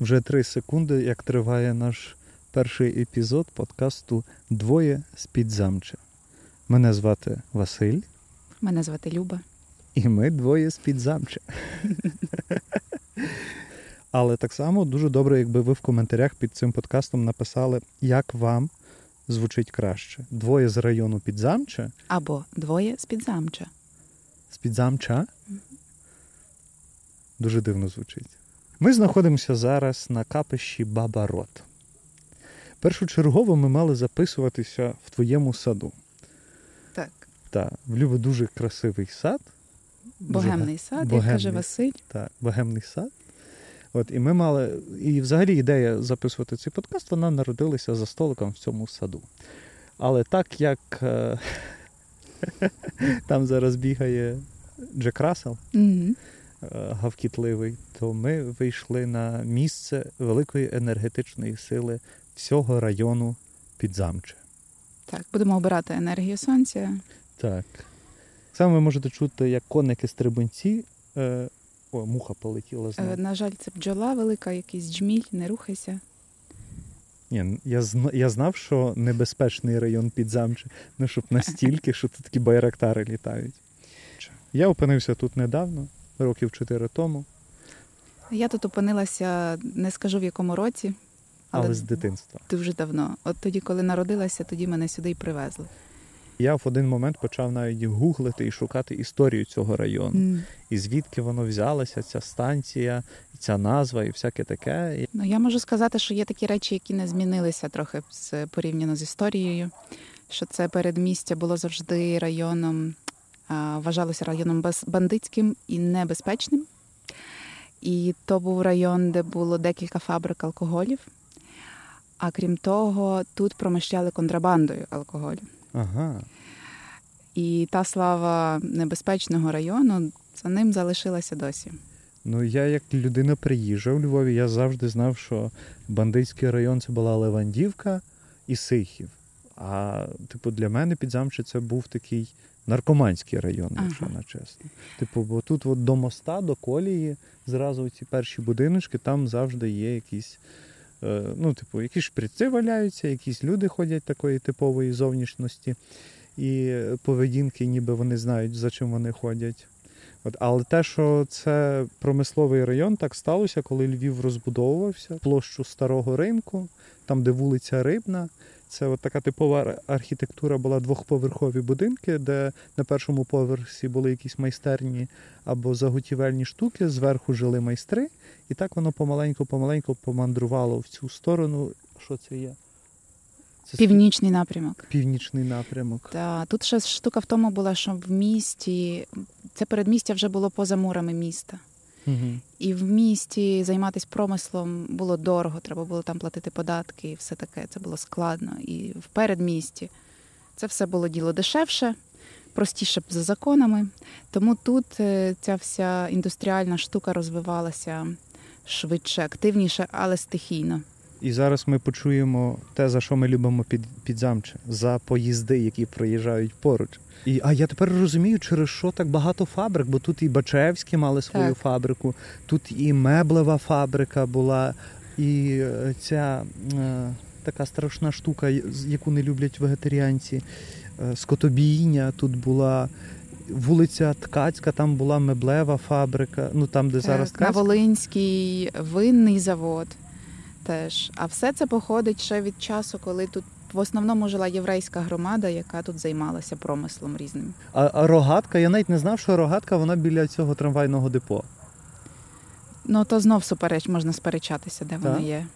Вже три секунди, як триває наш перший епізод подкасту Двоє з підзамча. Мене звати Василь. Мене звати Люба. І ми двоє з підзамча. Але так само дуже добре, якби ви в коментарях під цим подкастом написали, як вам звучить краще: двоє з району підзамча або двоє з підзамча. З підзамча? Дуже дивно звучить. Ми знаходимося зараз на капищі Баба Рот. Першочергово ми мали записуватися в твоєму саду. Так. Так, в Любі дуже красивий сад. Богемний сад, богемний, як каже Василь. Так, богемний сад. От, І ми мали. І взагалі ідея записувати цей подкаст, вона народилася за столиком в цьому саду. Але так як е, там зараз бігає Джек Рассел, mm гавкітливий, то ми вийшли на місце великої енергетичної сили всього району Підзамче. Так, будемо обирати енергію сонця. Так. Саме ви можете чути, як коники-стрибунці. Е, о, муха полетіла знову. Е, на жаль, це бджола велика, якийсь джміль, не рухайся. Ні, я я знав, що небезпечний район Підзамче, ну щоб настільки, що тут такі байрактари літають. Я опинився тут недавно, років чотири тому. Я тут опинилася, не скажу в якому році, але, але з дитинства. Дуже давно. От тоді, коли народилася, тоді мене сюди й привезли. Я в один момент почав навіть гуглити і шукати історію цього району. Mm. І звідки воно взялося, ця станція, ця назва і всяке таке. Ну я можу сказати, що є такі речі, які не змінилися трохи порівняно з історією. Що це передмістя було завжди районом, вважалося районом бандитським і небезпечним. І то був район, де було декілька фабрик алкоголів. А крім того, тут промишляли контрабандою алкоголю. Ага. І та слава небезпечного району за ним залишилася досі. Ну, я, як людина приїжджа в Львові, я завжди знав, що бандитський район це була Левандівка і Сихів. А, типу, для мене підзамче це був такий наркоманський район, ага. якщо на чесно. Типу, бо тут от до моста, до колії, зразу ці перші будиночки, там завжди є якісь. Е, ну, типу, якісь шприци валяються, якісь люди ходять такої типової зовнішності і поведінки, ніби вони знають, за чим вони ходять. От, Але те, що це промисловий район, так сталося, коли Львів розбудовувався, площу старого ринку, там, де вулиця Рибна. Це от така типова архітектура була двохповерхові будинки, де на першому поверсі були якісь майстерні або заготівельні штуки, зверху жили майстри, і так воно помаленьку-помаленьку помандрувало в цю сторону. Що це є? Це Північний напрямок. Північний напрямок. Так, тут ще штука в тому була, що в місті це передмістя вже було поза мурами міста. І в місті займатися промислом було дорого, треба було там платити податки і все таке. Це було складно. І в передмісті це все було діло дешевше, простіше за законами. Тому тут е, ця вся індустріальна штука розвивалася швидше, активніше, але стихійно. І зараз ми почуємо те, за що ми любимо під підзамче, за поїзди, які проїжджають поруч. І а я тепер розумію, через що так багато фабрик, бо тут і Бачевські мали свою так. фабрику, тут і меблева фабрика була, і е, ця е, така страшна штука, яку не люблять вегетаріанці, е, скотобійня тут була. Вулиця Ткацька, там була меблева фабрика. Ну там, де так, зараз Ткацька. на Волинський винний завод теж. А все це походить ще від часу, коли тут в основному жила єврейська громада, яка тут займалася промислом різним. А, а рогатка, я навіть не знав, що рогатка вона біля цього трамвайного депо. Ну то знов супереч можна сперечатися, де вона є.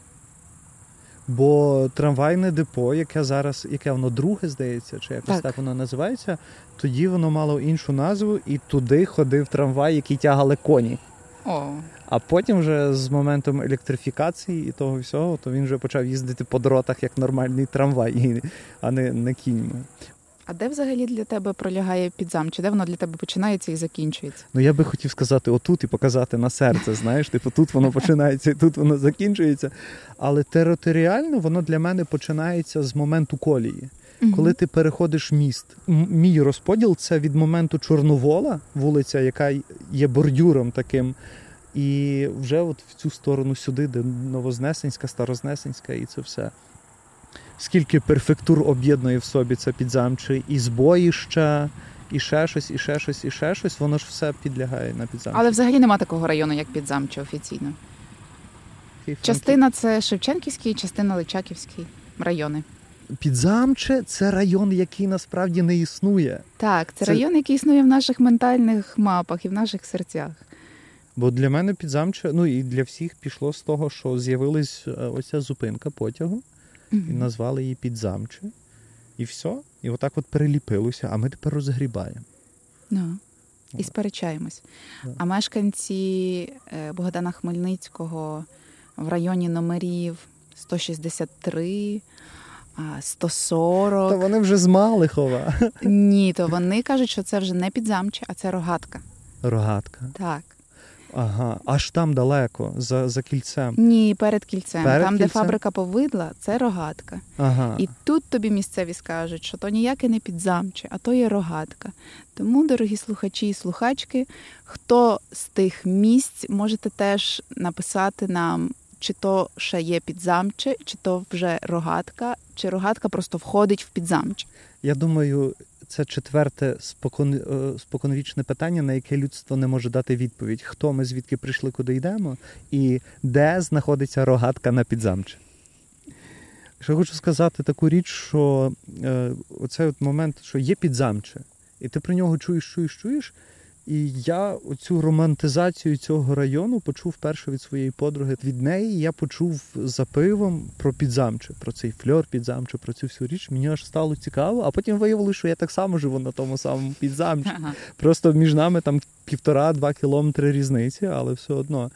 Бо трамвайне депо, яке зараз, яке воно друге, здається, чи якось так. так воно називається, тоді воно мало іншу назву, і туди ходив трамвай, який тягали коні. О. А потім, вже з моментом електрифікації і того всього, то він вже почав їздити по дротах як нормальний трамвай, а не не кіньми. А де взагалі для тебе пролягає підзам? Чи де воно для тебе починається і закінчується? Ну я би хотів сказати отут і показати на серце. Знаєш, типу тут воно починається і тут воно закінчується. Але територіально воно для мене починається з моменту колії. Коли ти переходиш міст, мій розподіл це від моменту Чорновола, вулиця, яка є бордюром таким І вже от в цю сторону сюди, де Новознесенська, Старознесенська, і це все. Скільки перфектур об'єднує в собі це підзамче, і збоїща, і ще щось, і ще щось, і ще щось, воно ж все підлягає на підзамче. Але взагалі нема такого району, як Підзамче офіційно. Частина це Шевченківський, частина Личаківський райони. Підзамче це район, який насправді не існує. Так, це, Це- район, який існує в наших ментальних мапах і в наших серцях. Бо для мене підзамче, ну і для всіх пішло з того, що з'явилась е, оця зупинка потягу, і назвали її підзамче. І все. І отак от переліпилося, а ми тепер розгрібаємо. Ну, і сперечаємось. Да. А мешканці е, Богдана Хмельницького в районі номерів 163, 140. Та вони вже з Малихова. Ні, то вони кажуть, що це вже не підзамче, а це рогатка. Рогатка. Так. Ага, аж там далеко, за, за кільцем. Ні, перед кільцем. Перед там, де фабрика повидла, це рогатка. Ага. І тут тобі місцеві скажуть, що то ніяке не підзамче, а то є рогатка. Тому, дорогі слухачі і слухачки, хто з тих місць можете теж написати нам, чи то ще є підзамче, чи то вже рогатка, чи рогатка просто входить в підзамче. Я думаю, це четверте спокон, е, споконвічне питання, на яке людство не може дати відповідь. Хто ми звідки прийшли, куди йдемо, і де знаходиться рогатка на підзамче. Що хочу сказати таку річ, що е, оцей от момент, що є підзамче, і ти про нього чуєш, чуєш, чуєш. І я оцю романтизацію цього району почув перше від своєї подруги. Від неї я почув за пивом про підзамче, про цей фльор підзамче, про цю всю річ. Мені аж стало цікаво, а потім виявилося, що я так само живу на тому самому підзамчі. Ага. Просто між нами там півтора-два кілометри різниці, але все одно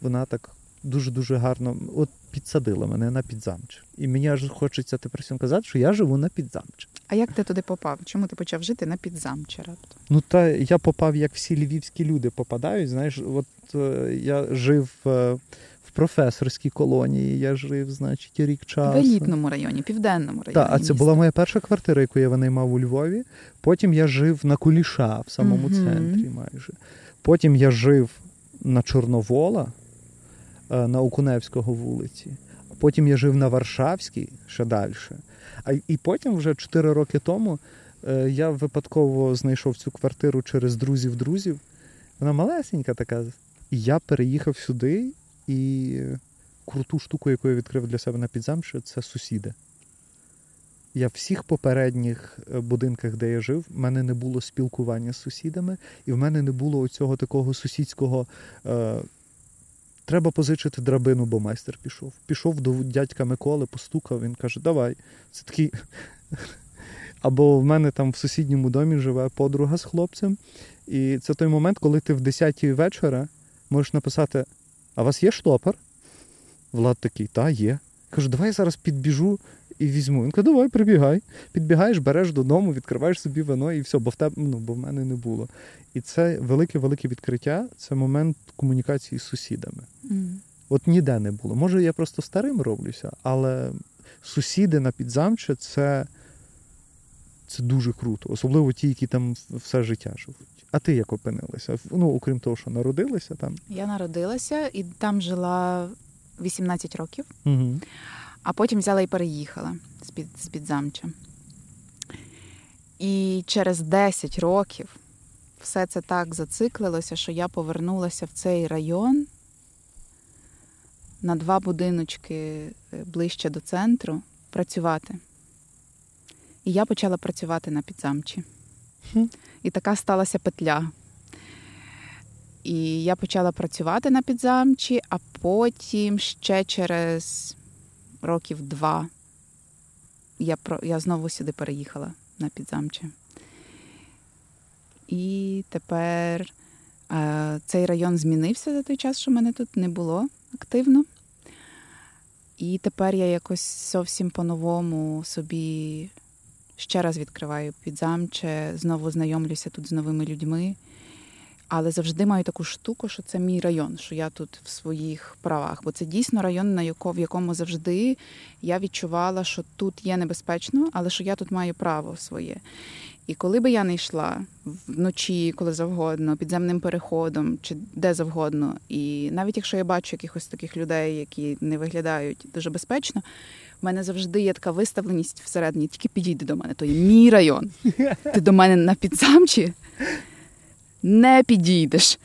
вона так дуже-дуже гарно от підсадила мене на підзамче. І мені аж хочеться тепер всім казати, що я живу на підзамче. А як ти туди попав? Чому ти почав жити на підзамче раптом? Ну та я попав, як всі львівські люди попадають. Знаєш, от е, я жив е, в професорській колонії, я жив, значить, рік часу. В елітному районі, південному районі. Так, а це міста. була моя перша квартира, яку я винаймав у Львові. Потім я жив на Куліша в самому Мгм. центрі майже. Потім я жив на Чорновола на Окуневського вулиці. Потім я жив на Варшавській ще далі. А і потім, вже 4 роки тому, е, я випадково знайшов цю квартиру через друзів-друзів. Вона малесенька така. І я переїхав сюди, і круту штуку, яку я відкрив для себе на підзамче, це сусіди. Я в всіх попередніх е, будинках, де я жив, в мене не було спілкування з сусідами, і в мене не було оцього такого сусідського. Е, Треба позичити драбину, бо майстер пішов. Пішов до дядька Миколи, постукав, він каже, давай. Це такий. Або в мене там в сусідньому домі живе подруга з хлопцем. І це той момент, коли ти в 10 вечора можеш написати: А у вас є штопор? Влад такий, та є. Кажу, давай я зараз підбіжу і візьму. Він каже, давай, прибігай. Підбігаєш, береш додому, відкриваєш собі вино і все, бо в тебе, ну, бо в мене не було. І це велике-велике відкриття, це момент комунікації з сусідами. Мгм. От ніде не було. Може, я просто старим роблюся, але сусіди на підзамче це, це дуже круто, особливо ті, які там все життя живуть. А ти як опинилася? Ну, окрім того, що народилася там. Я народилася і там жила 18 років. Угу. А потім взяла і переїхала з-під, з-під замча. І через 10 років все це так зациклилося, що я повернулася в цей район на два будиночки е, ближче до центру працювати. І я почала працювати на підзамчі. І така сталася петля. І я почала працювати на підзамчі, а потім ще через років два я, про, я знову сюди переїхала на підзамче. І тепер е, цей район змінився за той час, що мене тут не було активно. І тепер я якось зовсім по-новому собі ще раз відкриваю підзамче, знову знайомлюся тут з новими людьми. Але завжди маю таку штуку, що це мій район, що я тут в своїх правах. Бо це дійсно район, на яко, в якому завжди я відчувала, що тут є небезпечно, але що я тут маю право своє. І коли би я не йшла вночі, коли завгодно, підземним переходом чи де завгодно, і навіть якщо я бачу якихось таких людей, які не виглядають дуже безпечно, в мене завжди є така виставленість всередині, тільки підійди до мене, то є мій район. Ти до мене на підзамчі не підійдеш.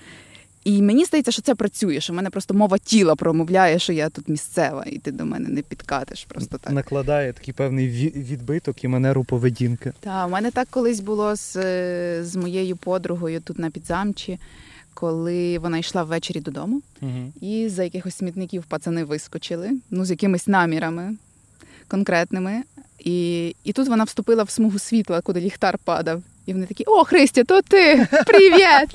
І мені здається, що це працює, що в мене просто мова тіла промовляє, що я тут місцева, і ти до мене не підкатиш. Просто так накладає такий певний відбиток і манеру поведінки. Так, у мене так колись було з, з моєю подругою тут на підзамчі. Коли вона йшла ввечері додому, угу. і за якихось смітників пацани вискочили, ну з якимись намірами конкретними. І і тут вона вступила в смугу світла, куди ліхтар падав. І вони такі: О, Христя, то ти! Привіт!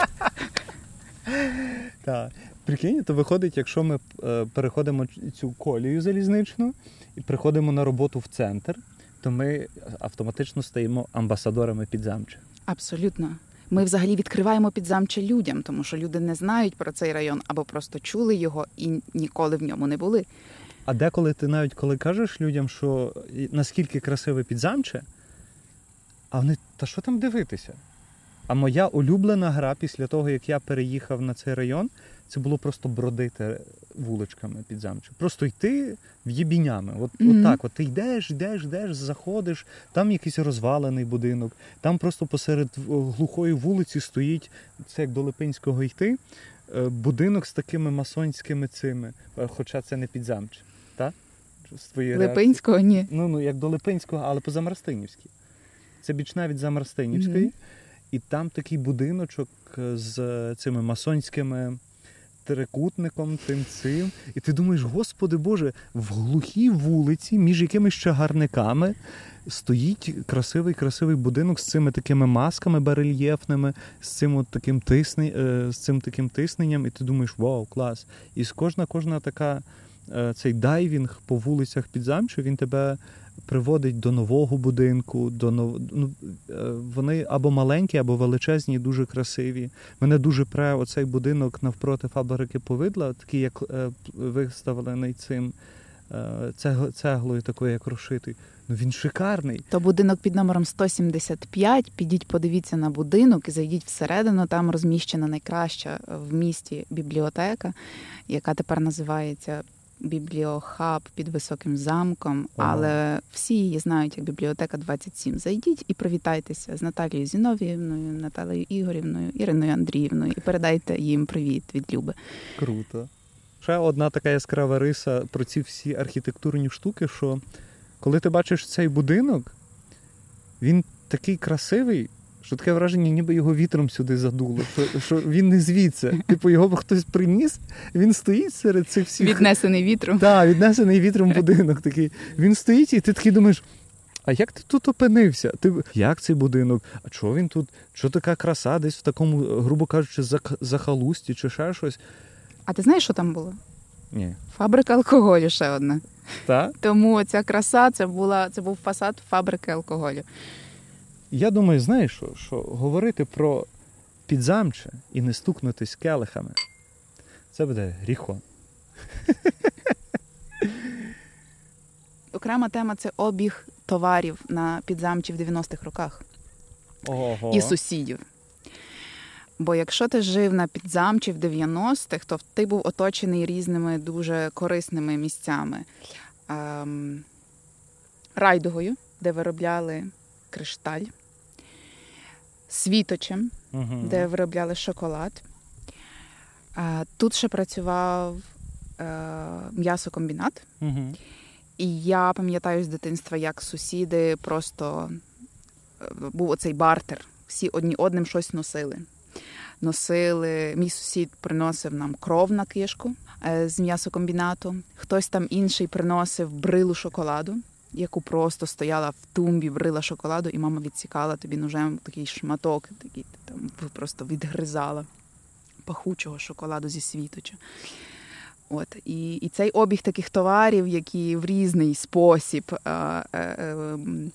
Так. Прикинь, то виходить, якщо ми е, переходимо цю колію залізничну і приходимо на роботу в центр, то ми автоматично стаємо амбасадорами підзамча. Абсолютно. Ми взагалі відкриваємо підзамче людям, тому що люди не знають про цей район або просто чули його і ніколи в ньому не були. А деколи ти навіть коли кажеш людям, що наскільки красиве підзамче, а вони та що там дивитися? А моя улюблена гра після того, як я переїхав на цей район, це було просто бродити вуличками під замчу. Просто йти в'єбінями. От, mm-hmm. от так, от ти йдеш, йдеш, йдеш, заходиш, там якийсь розвалений будинок, там просто посеред глухої вулиці стоїть, це як до Липинського йти, е, будинок з такими масонськими цими, е, хоча це не підзамче. так? Липинського ні. Ну, ну, як до Липинського, але по Замарстинівській. Це біч навіть Замарстинівської. Mm-hmm. І там такий будиночок е, з цими масонськими трикутником, тим цим. І ти думаєш, господи Боже, в глухій вулиці між якимись чагарниками стоїть красивий красивий будинок з цими такими масками барельєфними, з цим от таким тисне, з цим таким тисненням, і ти думаєш, вау, клас! І кожна кожна така е, цей дайвінг по вулицях під замчу, він тебе приводить до нового будинку, до нов... ну, е, вони або маленькі, або величезні, дуже красиві. Мене дуже пре оцей будинок навпроти фабрики повидла, такий, як е, виставлений цим е, цеглою, такою, як розшитий. Ну він шикарний. То будинок під номером 175. Підіть, подивіться на будинок і зайдіть всередину. Там розміщена найкраща в місті бібліотека, яка тепер називається бібліохаб під високим замком, ага. але всі її знають як бібліотека 27. Зайдіть і привітайтеся з Наталією Зіновіївною, Наталією Ігорівною, Іриною Андріївною і передайте їм привіт від Люби. Круто. Ще одна така яскрава риса про ці всі архітектурні штуки, що коли ти бачиш цей будинок, він такий красивий, що таке враження, ніби його вітром сюди задуло. Що він не звідси. Типу, його хтось приніс, він стоїть серед цих всіх. Віднесений вітром. Так, віднесений вітром будинок такий. Він стоїть, і ти такий думаєш. А як ти тут опинився? Ти як цей будинок? А чого він тут? Що така краса десь в такому, грубо кажучи, захалусті чи ще щось? А ти знаєш, що там було? Ні. Фабрика алкоголю ще одна. Так? Тому ця краса це була це був фасад фабрики алкоголю. Я думаю, знаєш, що, що говорити про підзамче і не стукнутись келихами, це буде гріхом. Окрема тема це обіг товарів на підзамчі в 90-х роках Ого. і сусідів. Бо якщо ти жив на підзамчі в 90-х, то ти був оточений різними дуже корисними місцями. Ем, Райдугою, де виробляли кришталь світочем, угу. де виробляли шоколад. Тут ще працював е, м'ясокомбінат. Угу. І я пам'ятаю з дитинства, як сусіди просто е, був оцей бартер. Всі одні одним щось носили. Носили, мій сусід приносив нам кров на кишку е, з м'ясокомбінату. Хтось там інший приносив брилу шоколаду яку просто стояла в тумбі, брила шоколаду, і мама відсікала тобі ножем такий шматок, такий там просто відгризала пахучого шоколаду зі світоча. От і і цей обіг таких товарів, які в різний спосіб а, ем,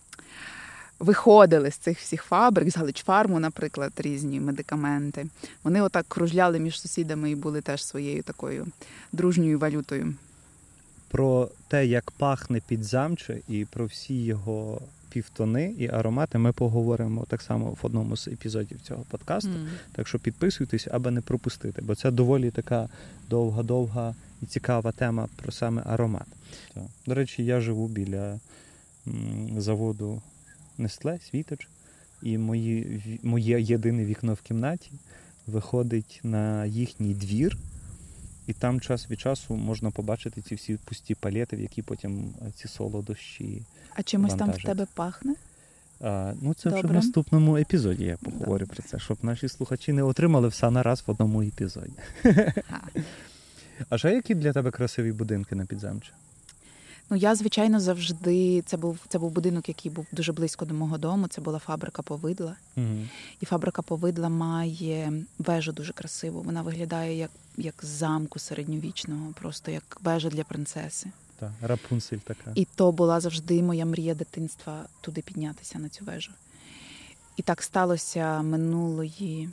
виходили з цих всіх фабрик, з Галичфарму, наприклад, різні медикаменти. Вони отак кружляли між сусідами і були теж своєю такою дружньою валютою про те, як пахне підзамче, і про всі його півтони і аромати ми поговоримо так само в одному з епізодів цього подкасту. Mm. Так що підписуйтесь, аби не пропустити, бо це доволі така довга-довга і цікава тема про саме аромат. До речі, я живу біля заводу Нестле, Світоч, і мої, моє єдине вікно в кімнаті виходить на їхній двір. І там час від часу можна побачити ці всі пусті палети, в які потім е, ці солодощі. А чимось вантажать. там в тебе пахне? А, Ну, це Добре. вже в наступному епізоді я поговорю Добре. про це, щоб наші слухачі не отримали все нараз в одному епізоді. А ще які для тебе красиві будинки на підземчі? Ну, я, звичайно, завжди. Це був це був будинок, який був дуже близько до мого дому. Це була фабрика повидла. Угу. І фабрика повидла має вежу дуже красиву. Вона виглядає як як замку середньовічного, просто як вежа для принцеси. Так, рапунцель така. І то була завжди моя мрія дитинства туди піднятися на цю вежу. І так сталося минулої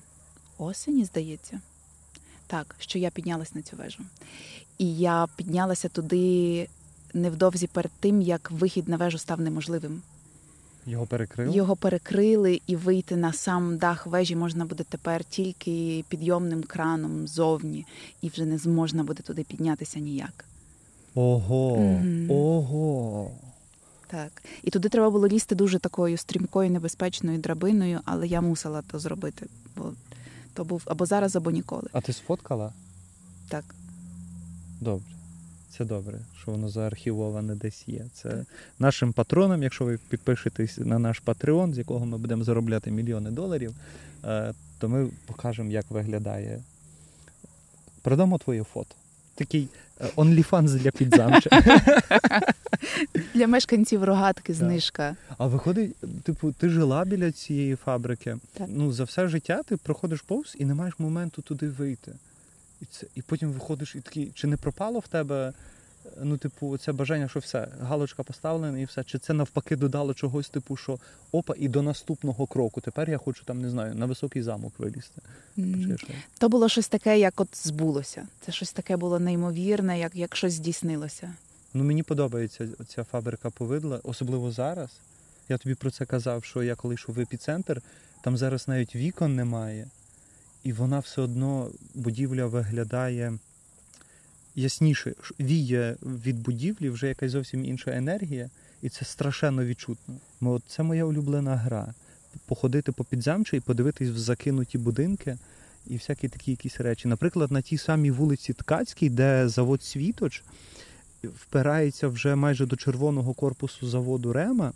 осені, здається. Так, що я піднялась на цю вежу. І я піднялася туди невдовзі перед тим, як вихід на вежу став неможливим. Його перекрили? Його перекрили, і вийти на сам дах вежі можна буде тепер тільки підйомним краном зовні, і вже не зможна буде туди піднятися ніяк. Ого, угу. ого. Так. І туди треба було лізти дуже такою стрімкою, небезпечною драбиною, але я мусила то зробити, бо то був або зараз, або ніколи. А ти сфоткала? Так. Добре. Це добре, що воно заархівоване десь є. Це нашим патронам, якщо ви підпишетесь на наш Patreon, з якого ми будемо заробляти мільйони доларів, е, то ми покажемо, як виглядає. Продамо твоє фото. Такий е, OnlyFans для підзамча. Для мешканців рогатки знижка. А виходить, типу, ти жила біля цієї фабрики. Так. Ну, за все життя ти проходиш повз і не маєш моменту туди вийти. І це, і потім виходиш і такий, чи не пропало в тебе, ну, типу, це бажання, що все, галочка поставлена і все. Чи це навпаки додало чогось, типу, що опа, і до наступного кроку. Тепер я хочу там, не знаю, на високий замок вилізти. Mm. То було щось таке, як от збулося. Це щось таке було неймовірне, як як щось здійснилося. Ну, мені подобається ця фабрика повидла, особливо зараз. Я тобі про це казав, що я коли йшов в епіцентр, там зараз навіть вікон немає і вона все одно будівля виглядає ясніше. Віє від будівлі вже якась зовсім інша енергія, і це страшенно відчутно. От Це моя улюблена гра. Походити по підземчу і подивитись в закинуті будинки і всякі такі якісь речі. Наприклад, на тій самій вулиці Ткацькій, де завод Світоч впирається вже майже до червоного корпусу заводу Рема.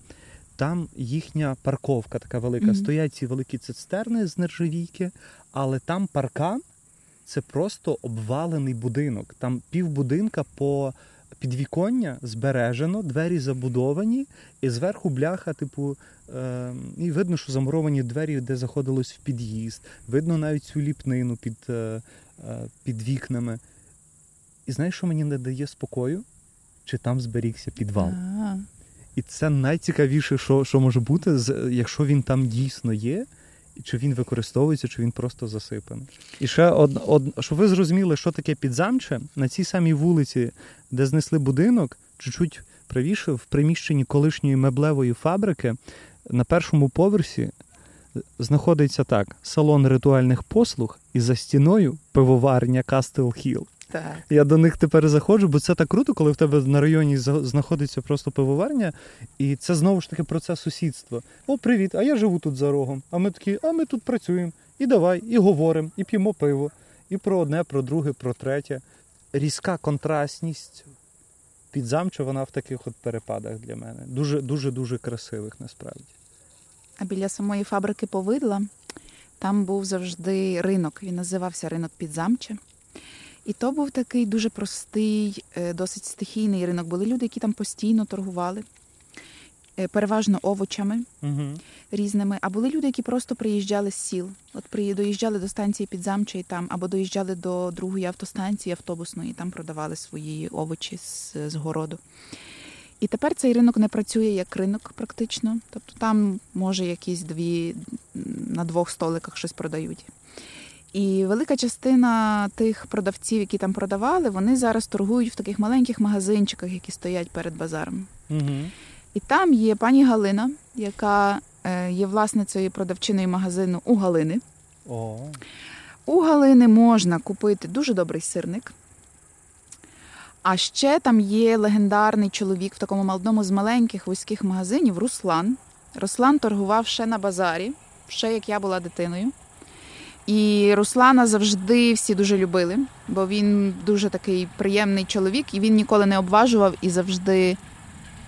Там їхня парковка така велика. Mm-hmm. Стоять ці великі цистерни з нержавійки, але там паркан це просто обвалений будинок. Там півбудинка по підвіконня збережено, двері забудовані, і зверху бляха, типу, е, і видно, що замуровані двері, де заходилось в під'їзд. Видно навіть цю ліпнину під, е, е, під вікнами. І знаєш, що мені не дає спокою? Чи там зберігся підвал? А-а-а. І це найцікавіше, що що може бути, якщо він там дійсно є, чи він використовується, чи він просто засипаний. І ще од, од, щоб ви зрозуміли, що таке підзамче, на цій самій вулиці, де знесли будинок, чуть-чуть правіше, в приміщенні колишньої меблевої фабрики, на першому поверсі знаходиться так: салон ритуальних послуг і за стіною пивоварня Кастел Хіл. Так. Я до них тепер заходжу, бо це так круто, коли в тебе на районі знаходиться просто пивоварня, і це знову ж таки процес сусідства. О, привіт! А я живу тут за рогом. А ми такі, а ми тут працюємо. І давай, і говоримо, і п'ємо пиво. І про одне, про друге, про третє. Різка контрастність. Підзамча вона в таких от перепадах для мене. Дуже дуже дуже красивих насправді. А біля самої фабрики повидла там був завжди ринок. Він називався ринок Підзамче. І то був такий дуже простий, е, досить стихійний ринок. Були люди, які там постійно торгували, е, переважно овочами угу. різними. А були люди, які просто приїжджали з сіл. От доїжджали до станції Підзамча і там, або доїжджали до другої автостанції автобусної, і там продавали свої овочі з, з городу. І тепер цей ринок не працює як ринок, практично. Тобто там, може, якісь дві на двох столиках щось продають. І велика частина тих продавців, які там продавали, вони зараз торгують в таких маленьких магазинчиках, які стоять перед базаром. Угу. І там є пані Галина, яка е, є власницею продавчиною магазину у Галини. О. У Галини можна купити дуже добрий сирник. А ще там є легендарний чоловік в такому молодому з маленьких вузьких магазинів Руслан. Руслан торгував ще на базарі, ще як я була дитиною. І Руслана завжди всі дуже любили, бо він дуже такий приємний чоловік, і він ніколи не обважував і завжди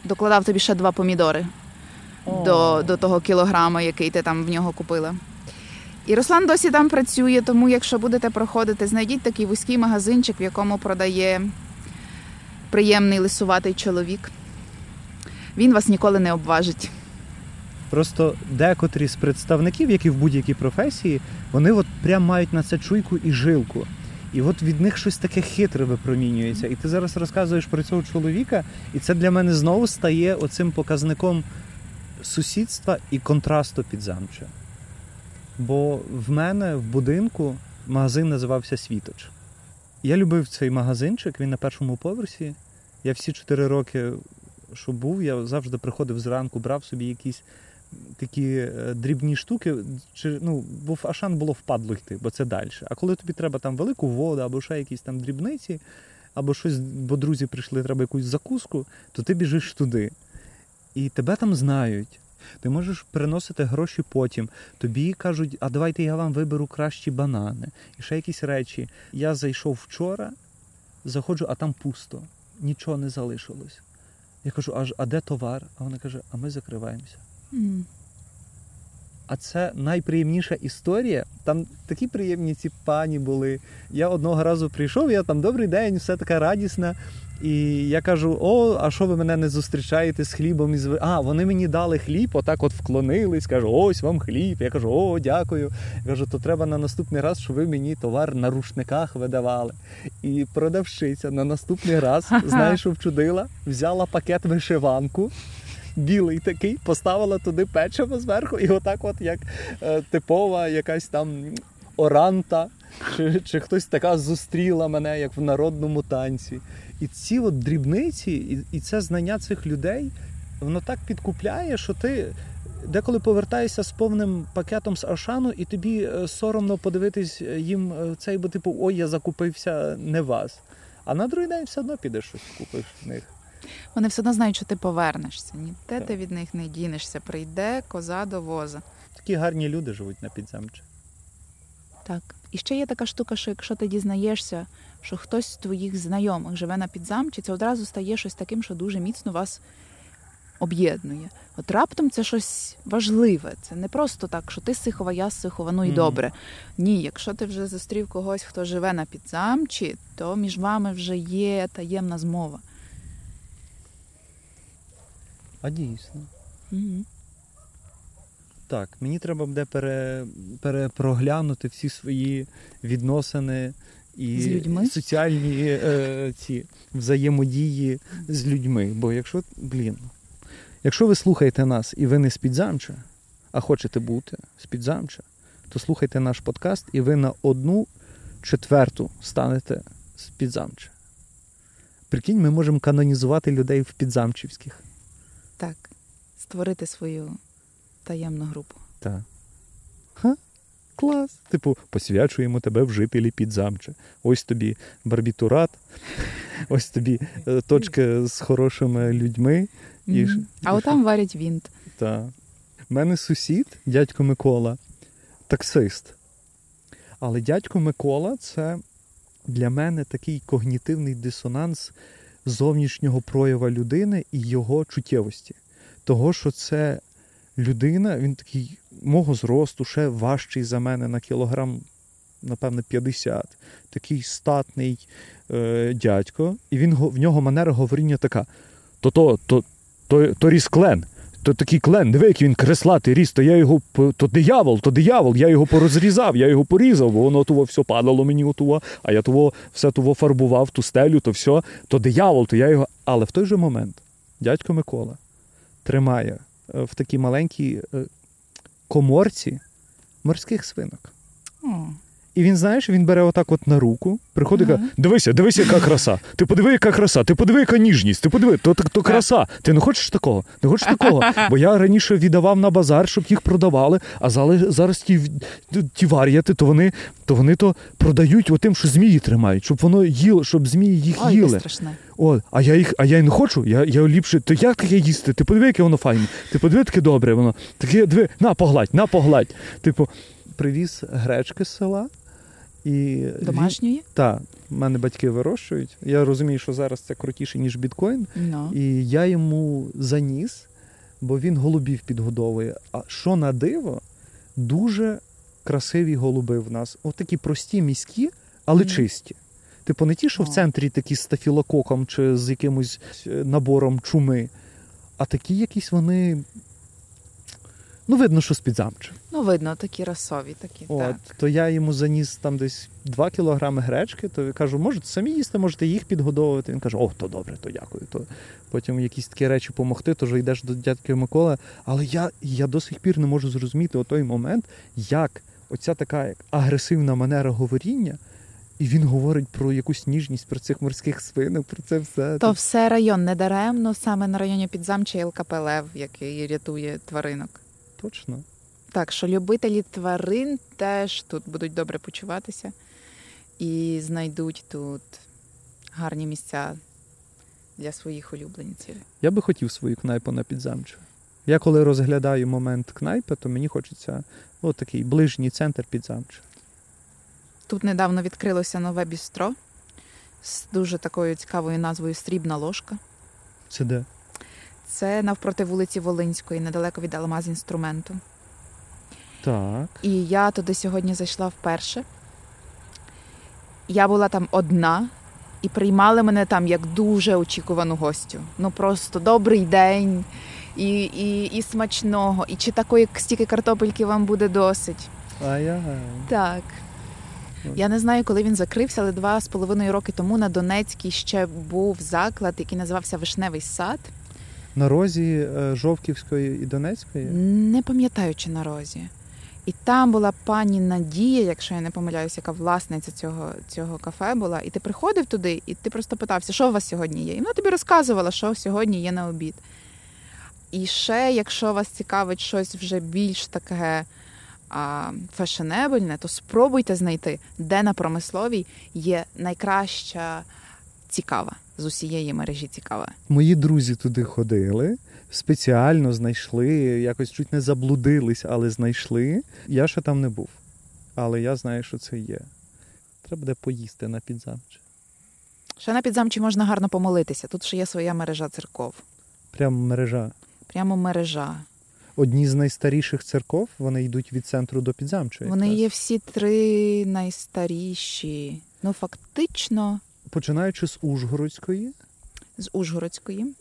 докладав тобі ще два помідори до, до того кілограма, який ти там в нього купила. І Руслан досі там працює, тому якщо будете проходити, знайдіть такий вузький магазинчик, в якому продає приємний лисуватий чоловік. Він вас ніколи не обважить. Просто декотрі з представників, які в будь-якій професії, вони от прям мають на це чуйку і жилку. І от від них щось таке хитре випромінюється. І ти зараз розказуєш про цього чоловіка, і це для мене знову стає оцим показником сусідства і контрасту підзамча. Бо в мене в будинку магазин називався Світоч. Я любив цей магазинчик, він на першому поверсі. Я всі чотири роки, що був, я завжди приходив зранку, брав собі якісь такі е, дрібні штуки, чи, ну, бо в Ашан було впадло йти, бо це далі. А коли тобі треба там велику воду, або ще якісь там дрібниці, або щось, бо друзі прийшли, треба якусь закуску, то ти біжиш туди. І тебе там знають. Ти можеш приносити гроші потім. Тобі кажуть, а давайте я вам виберу кращі банани. І ще якісь речі. Я зайшов вчора, заходжу, а там пусто. Нічого не залишилось. Я кажу, аж а де товар? А вона каже, а ми закриваємося. А це найприємніша історія. Там такі приємні ці пані були. Я одного разу прийшов, я там добрий день, все така радісна. І я кажу: о, а що ви мене не зустрічаєте з хлібом із? А, вони мені дали хліб, отак от вклонились, кажу, ось вам хліб. Я кажу, о, дякую. Я кажу, то треба на наступний раз, щоб ви мені товар на рушниках видавали. І продавщиця на наступний раз, знаєш, що вчудила, взяла пакет вишиванку. Білий такий, поставила туди печиво зверху, і отак, от як е, типова якась там оранта, чи, чи хтось така зустріла мене, як в народному танці. І ці от дрібниці, і, і це знання цих людей, воно так підкупляє, що ти деколи повертаєшся з повним пакетом з Ашану, і тобі е, соромно подивитись їм е, цей, бо типу, ой, я закупився не вас. А на другий день все одно підеш щось купиш в них. Вони все одно знають, що ти повернешся. Ніде ти від них не дінешся. Прийде коза до воза. Такі гарні люди живуть на підземчі. Так. І ще є така штука, що якщо ти дізнаєшся, що хтось з твоїх знайомих живе на підзамчі, це одразу стає щось таким, що дуже міцно вас об'єднує. От раптом це щось важливе. Це не просто так, що ти Сихова, я Сихова, ну і Мгм. добре. Ні, якщо ти вже зустрів когось, хто живе на підзамчі, то між вами вже є таємна змова. А дійсно. Угу. Так, мені треба буде пере, перепроглянути всі свої відносини і З людьми? соціальні е, ці взаємодії з людьми. Бо якщо, блін, якщо ви слухаєте нас і ви не з підзамча, а хочете бути з підзамча, то слухайте наш подкаст, і ви на одну четверту станете з підзамча. Прикинь, ми можемо канонізувати людей в підзамчівських. Так, створити свою таємну групу. Так. Ха? Клас. Типу, посвячуємо тебе в жителі підзамча. Ось тобі барбітурат, ось тобі е, точка з хорошими людьми. І. А і отам варять вінт. Та. У мене сусід, дядько Микола, таксист. Але дядько Микола це для мене такий когнітивний дисонанс зовнішнього проява людини і його чуттєвості. Того, що це людина, він такий мого зросту, ще важчий за мене на кілограм, напевно, 50. Такий статний е, дядько, і він в нього манера говоріння така: то то, то, то, то ріс клен. То такий клен, диви, який він креслатий ріс, то я його то диявол, то диявол, я його порозрізав, я його порізав, бо воно того все падало мені отого, а я того все того фарбував, ту стелю, то все, то диявол, то я його. Але в той же момент дядько Микола тримає е, в такій маленькій е, коморці морських свинок. І він, знаєш, він бере отак от на руку, приходить і каже, дивися, дивися, яка краса. Ти подиви, яка краса, ти подиви, яка ніжність, ти подиви, то, то, то краса. Ти не хочеш такого? Не хочеш такого? Бо я раніше віддавав на базар, щоб їх продавали, а зараз ті, ті вар'яти, то вони, то вони то продають отим, що змії тримають, щоб воно їло, щоб змії їх Ой, їли. страшне. О, а я їх, а я й не хочу. Я, я ліпше, то як таке їсти? Ти подиви, яке воно файне. Ти подиви, таке добре воно. Таке диви, на погладь, на погладь. Типу, привіз гречки з села. І Домашньої? Так, мене батьки вирощують. Я розумію, що зараз це крутіше, ніж біткоін. Ну. І я йому заніс, бо він голубів підгодовує. А що на диво, дуже красиві голуби в нас. От такі прості міські, але Мгм. чисті. Типу, не ті, що в центрі такі з стафілококом чи з якимось е, набором чуми, а такі якісь вони. Ну, видно, що з-під замча. Ну, видно, такі расові, такі. От, так. то я йому заніс там десь 2 кілограми гречки, то я кажу, можете самі їсти, можете їх підгодовувати. Він каже, о, то добре, то дякую. То потім якісь такі речі допомогти, то вже йдеш до дядьки Миколи. Але я, я до сих пір не можу зрозуміти о той момент, як оця така як агресивна манера говоріння, і він говорить про якусь ніжність, про цих морських свинок, про це все. То все район не даремно, саме на районі Підзамча є ЛКП Лев, який рятує тваринок. Точно. Так, що любителі тварин теж тут будуть добре почуватися і знайдуть тут гарні місця для своїх улюбленців. Я би хотів свою кнайпу на підзамчу. Я коли розглядаю момент кнайпи, то мені хочеться от такий ближній центр підзамча. Тут недавно відкрилося нове бістро з дуже такою цікавою назвою Срібна ложка. Це де? Це навпроти вулиці Волинської, недалеко від Алмаз інструменту. Так. І я туди сьогодні зайшла вперше. Я була там одна, і приймали мене там як дуже очікувану гостю. Ну просто добрий день, і, і, і смачного, і чи такої стільки картопельки вам буде досить. Ай-яй. Так. Я не знаю, коли він закрився, але два з половиною роки тому на Донецькій ще був заклад, який називався Вишневий сад. На розі е, Жовківської і Донецької. Не пам'ятаю, чи на розі. І там була пані Надія, якщо я не помиляюся, яка власниця цього, цього кафе була. І ти приходив туди, і ти просто питався, що у вас сьогодні є. І вона тобі розказувала, що сьогодні є на обід. І ще, якщо вас цікавить щось вже більш таке а, фешенебельне, то спробуйте знайти, де на промисловій є найкраща цікава з усієї мережі цікава. Мої друзі туди ходили, спеціально знайшли, якось чуть не заблудились, але знайшли. Я ще там не був. Але я знаю, що це є. Треба буде поїсти на підзамче. Ще на підзамчі можна гарно помолитися. Тут ще є своя мережа церков. Прямо мережа. Прямо мережа. Одні з найстаріших церков, вони йдуть від центру до підзамча. Вони якраз. є всі три найстаріші. Ну, фактично, Починаючи з Ужгородської. з Ужгородської.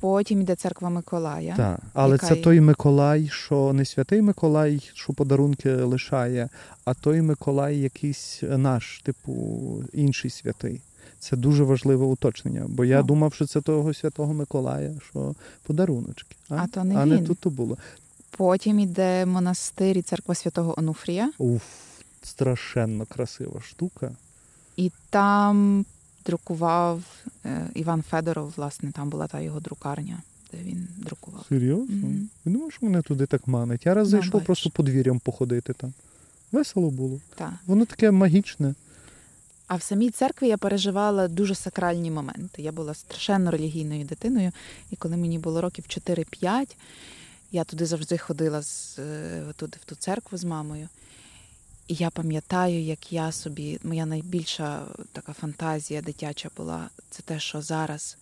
Потім йде церква Миколая. Так, але яка це той Миколай, що не святий Миколай, що подарунки лишає, а той Миколай якийсь наш, типу, інший святий. Це дуже важливе уточнення, бо я О. думав, що це того святого Миколая, що подаруночки. А то не а не тут то було. Потім йде монастир і церква святого Онуфрія. Уф, страшенно красива штука. І там друкував е, Іван Федоров, власне, там була та його друкарня, де він друкував. Серйозно? Мгм. Я думаю, що мене туди так манить. Я раз Ну, зайшов бачиш. просто подвір'ям походити там. Весело було. Та. Воно таке магічне. А в самій церкві я переживала дуже сакральні моменти. Я була страшенно релігійною дитиною, і коли мені було років 4-5, я туди завжди ходила з, е, туди, в ту церкву з мамою. І я пам'ятаю, як я собі, моя найбільша така фантазія дитяча була, це те, що зараз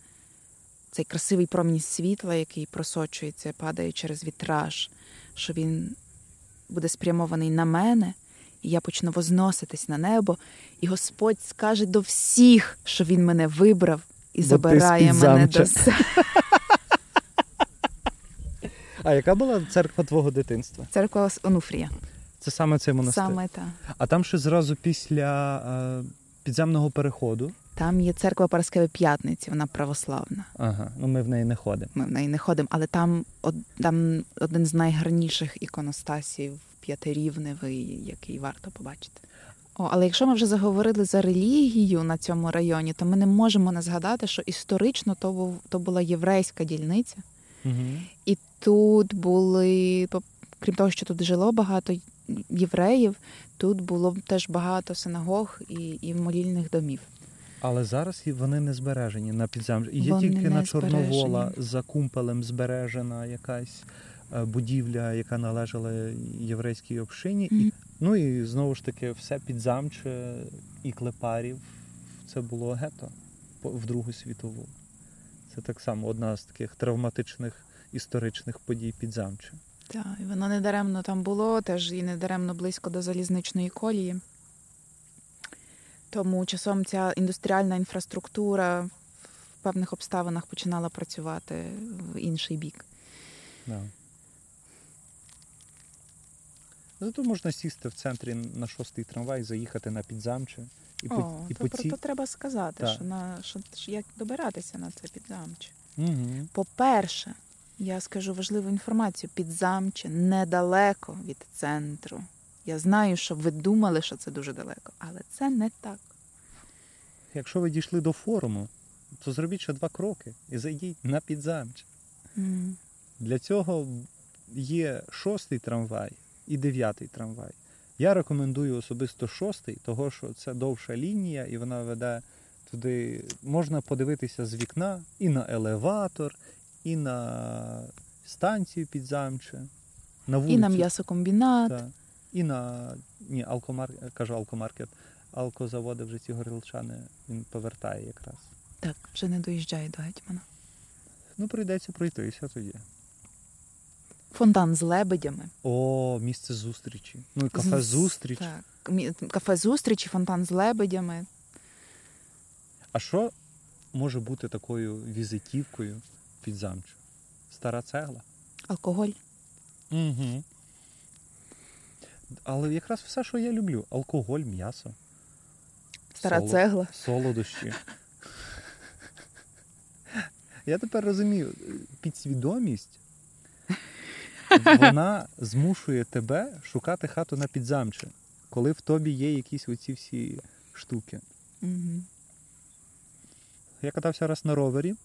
цей красивий промінь світла, який просочується, падає через вітраж, що він буде спрямований на мене, і я почну возноситись на небо, і Господь скаже до всіх, що Він мене вибрав і Бо забирає мене до себе. А яка була церква твого дитинства? Церква Онуфрія. Це саме цей монастир. Саме та. А там ще зразу після е, підземного переходу. Там є церква Параскеви П'ятниці, вона православна. Ага, ну ми в неї не ходимо. Ми в неї не ходимо, але там, од- там один з найгарніших іконостасів п'ятирівневий, який варто побачити. О, але якщо ми вже заговорили за релігію на цьому районі, то ми не можемо не згадати, що історично то був то була єврейська дільниця, Угу. і тут були, крім того, що тут жило багато євреїв, тут було теж багато синагог і, і молільних домів. Але зараз вони не збережені на підземжі. Є Вони тільки на Чорновола збережені. за кумпелем збережена якась е, будівля, яка належала єврейській общині. І, ну і знову ж таки, все підзамче і клепарів це було гето в Другу світову. Це так само одна з таких травматичних історичних подій підзамче. Так, і воно не даремно там було, теж і не даремно близько до залізничної колії. Тому часом ця індустріальна інфраструктура в певних обставинах починала працювати в інший бік. Да. Зато можна сісти в центрі на шостий трамвай, заїхати на підзамче і по, О, і то по про то треба сказати, що на що, що як добиратися на це підзамче. Угу. По-перше, я скажу важливу інформацію: підзамче недалеко від центру. Я знаю, що ви думали, що це дуже далеко, але це не так. Якщо ви дійшли до форуму, то зробіть ще два кроки і зайдіть на підзамче. М. Для цього є шостий трамвай і дев'ятий трамвай. Я рекомендую особисто шостий, того що це довша лінія, і вона веде туди. Можна подивитися з вікна і на елеватор, і на станцію підзамче, на вулицю. І на м'ясокомбінат. Та, і на ні, алкомар... кажу алкомаркет. Алкозаводи вже ці горілчани він повертає якраз. Так, вже не доїжджає до гетьмана. Ну, прийдеться пройтися тоді. Фонтан з лебедями. О, місце зустрічі. Ну і кафе зустріч. Так. Кафе зустрічі, фонтан з лебедями. А що може бути такою візитівкою під замчу? Стара цегла. Алкоголь. Угу. Але якраз все, що я люблю: алкоголь, м'ясо, Стара соло- цегла. солодощі. Я тепер розумію, підсвідомість вона змушує тебе шукати хату на підзамче, коли в тобі є якісь оці всі штуки. Угу. Я катався раз на ровері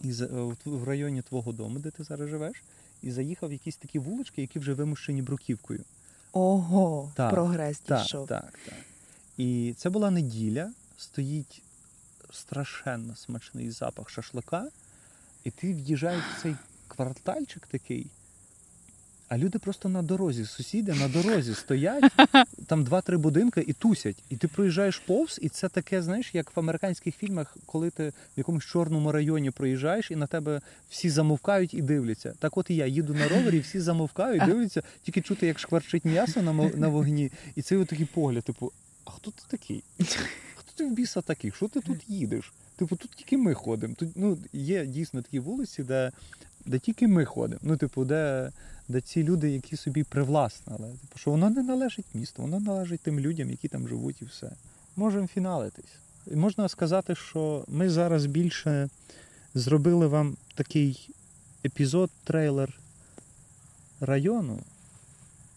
і за- в районі твого дому, де ти зараз живеш, і заїхав в якісь такі вулички, які вже вимушені бруківкою. Ого, Так, прогрес Так, дійшов. так, так. І це була неділя, стоїть страшенно смачний запах шашлика, і ти в'їжджаєш в цей квартальчик такий, а люди просто на дорозі, сусіди на дорозі стоять, там два-три будинки і тусять. І ти проїжджаєш повз, і це таке, знаєш, як в американських фільмах, коли ти в якомусь чорному районі проїжджаєш, і на тебе всі замовкають і дивляться. Так от і я їду на ровері, всі замовкають, дивляться, тільки чути, як шкварчить м'ясо на, на вогні. І це такий погляд, типу, а хто ти такий? Хто ти в біса такий? Що ти тут їдеш? Типу, тут тільки ми ходимо. Тут ну, є дійсно такі вулиці, де, де тільки ми ходимо. Ну, типу, де, де ці люди, які собі привласнили. Типу, що воно не належить місту, воно належить тим людям, які там живуть, і все. Можемо фіналитись. І можна сказати, що ми зараз більше зробили вам такий епізод, трейлер району.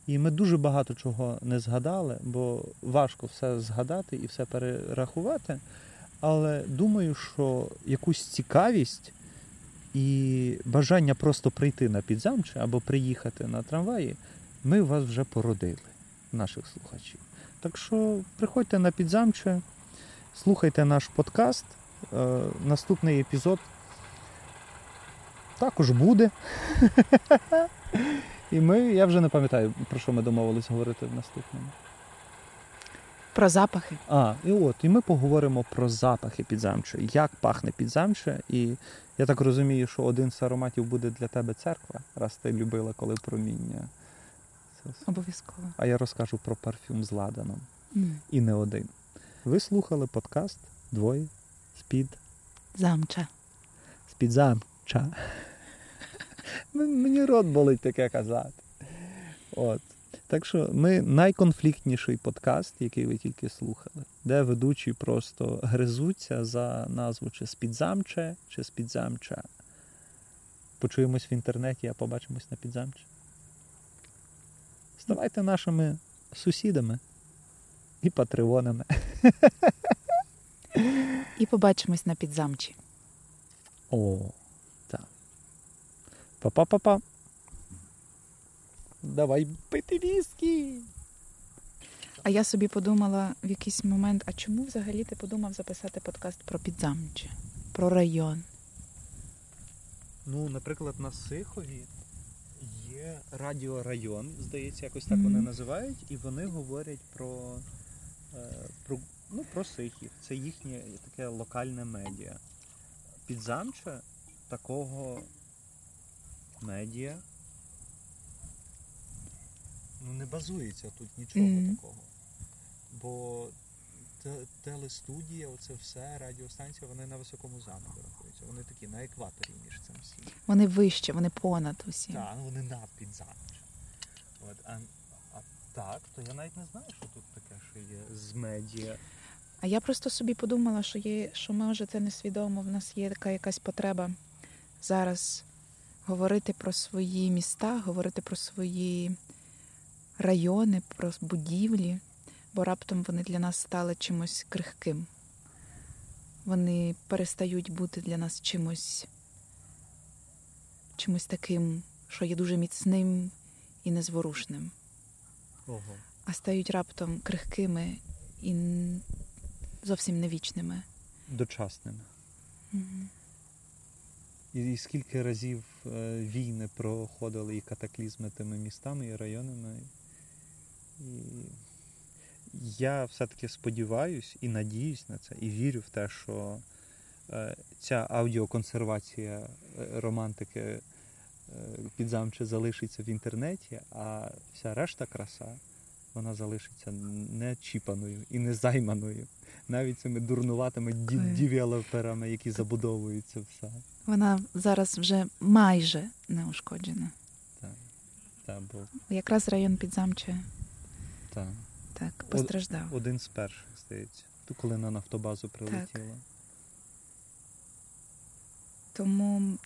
І ми дуже багато чого не згадали, бо важко все згадати і все перерахувати. Але думаю, що якусь цікавість і бажання просто прийти на підзамче або приїхати на трамваї, ми вас вже породили, наших слухачів. Так що приходьте на підзамче, слухайте наш подкаст. Е, наступний епізод також буде. І ми, я вже не пам'ятаю, про що ми домовились говорити в наступному. Про запахи. А, і от, і ми поговоримо про запахи підзамче, як пахне підзамче. І я так розумію, що один з ароматів буде для тебе церква, раз ти любила, коли проміння. Обов'язково. А я розкажу про парфюм з ладаном. М. І не один. Ви слухали подкаст двоє з-під Замча. з-під замча. Мені рот болить таке казати. От. Так що ми найконфліктніший подкаст, який ви тільки слухали, де ведучі просто гризуться за назву чи з-підзамче, чи з-підзамча. Почуємось в інтернеті, а побачимось на підзамче. Ставайте нашими сусідами і патреонами. І побачимось на підзамчі. О, так. Па-па-па-па. Давай пити віскі. А я собі подумала в якийсь момент, а чому взагалі ти подумав записати подкаст про підзамче, про район? Ну, наприклад, на Сихові є радіорайон, здається, якось так Мгм. вони називають, і вони говорять про, е, про, ну, про Сихів. Це їхнє таке локальне медіа. Підзамче такого медіа ну, не базується тут нічого Мгм. такого. Бо телестудія, оце все, радіостанція, вони на високому замку рахуються. Вони такі на екваторі між цим всім. Вони вище, вони понад усім. Так, ну вони над підзамче. От, а, а так, то я навіть не знаю, що тут таке, що є з медіа. А я просто собі подумала, що є, що може це несвідомо. В нас є така якась потреба зараз говорити про свої міста, говорити про свої райони, про будівлі, бо раптом вони для нас стали чимось крихким. Вони перестають бути для нас чимось, чимось таким, що є дуже міцним і незворушним, Ого. а стають раптом крихкими і зовсім невічними. Дочасними. Мгм. І, і скільки разів е, війни проходили і катаклізми тими містами і районами. І я все-таки сподіваюся і надіюсь на це, і вірю в те, що е, ця аудіоконсервація е, романтики е, підзамче залишиться в інтернеті, а вся решта краса вона залишиться не чіпаною і не займаною. Навіть цими дурнуватими ді- дівелоперами, які забудовують це все. Вона зараз вже майже неушкоджена. Так, так, бо Якраз район Підзамче так. так постраждав. Один з перших, здається. Ту, коли на нафтобазу прилетіло. Тому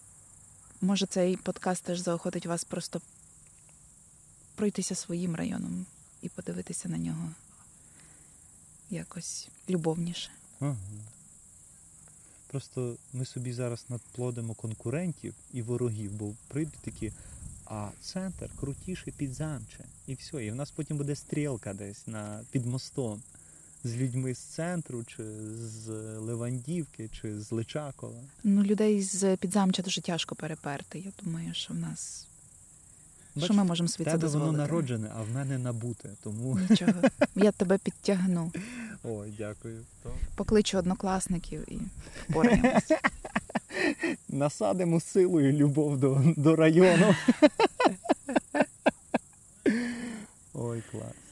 може цей подкаст теж заохотить вас просто пройтися своїм районом і подивитися на нього якось любовніше. Ага. Просто ми собі зараз надплодимо конкурентів і ворогів, бо прийдуть такі, а центр крутіше під замче. І все. І в нас потім буде стрілка десь на, під мостом з людьми з центру, чи з Левандівки, чи з Личакова. Ну, людей з Підзамча дуже тяжко переперти. Я думаю, що в нас. Бач, що ми можемо собі це тебе воно народжене, а в мене набуте. Тому Нічого. Я тебе підтягну. ой, дякую. Покличу однокласників і впораємось насадимо силу і любов до, до району. Ой, клас.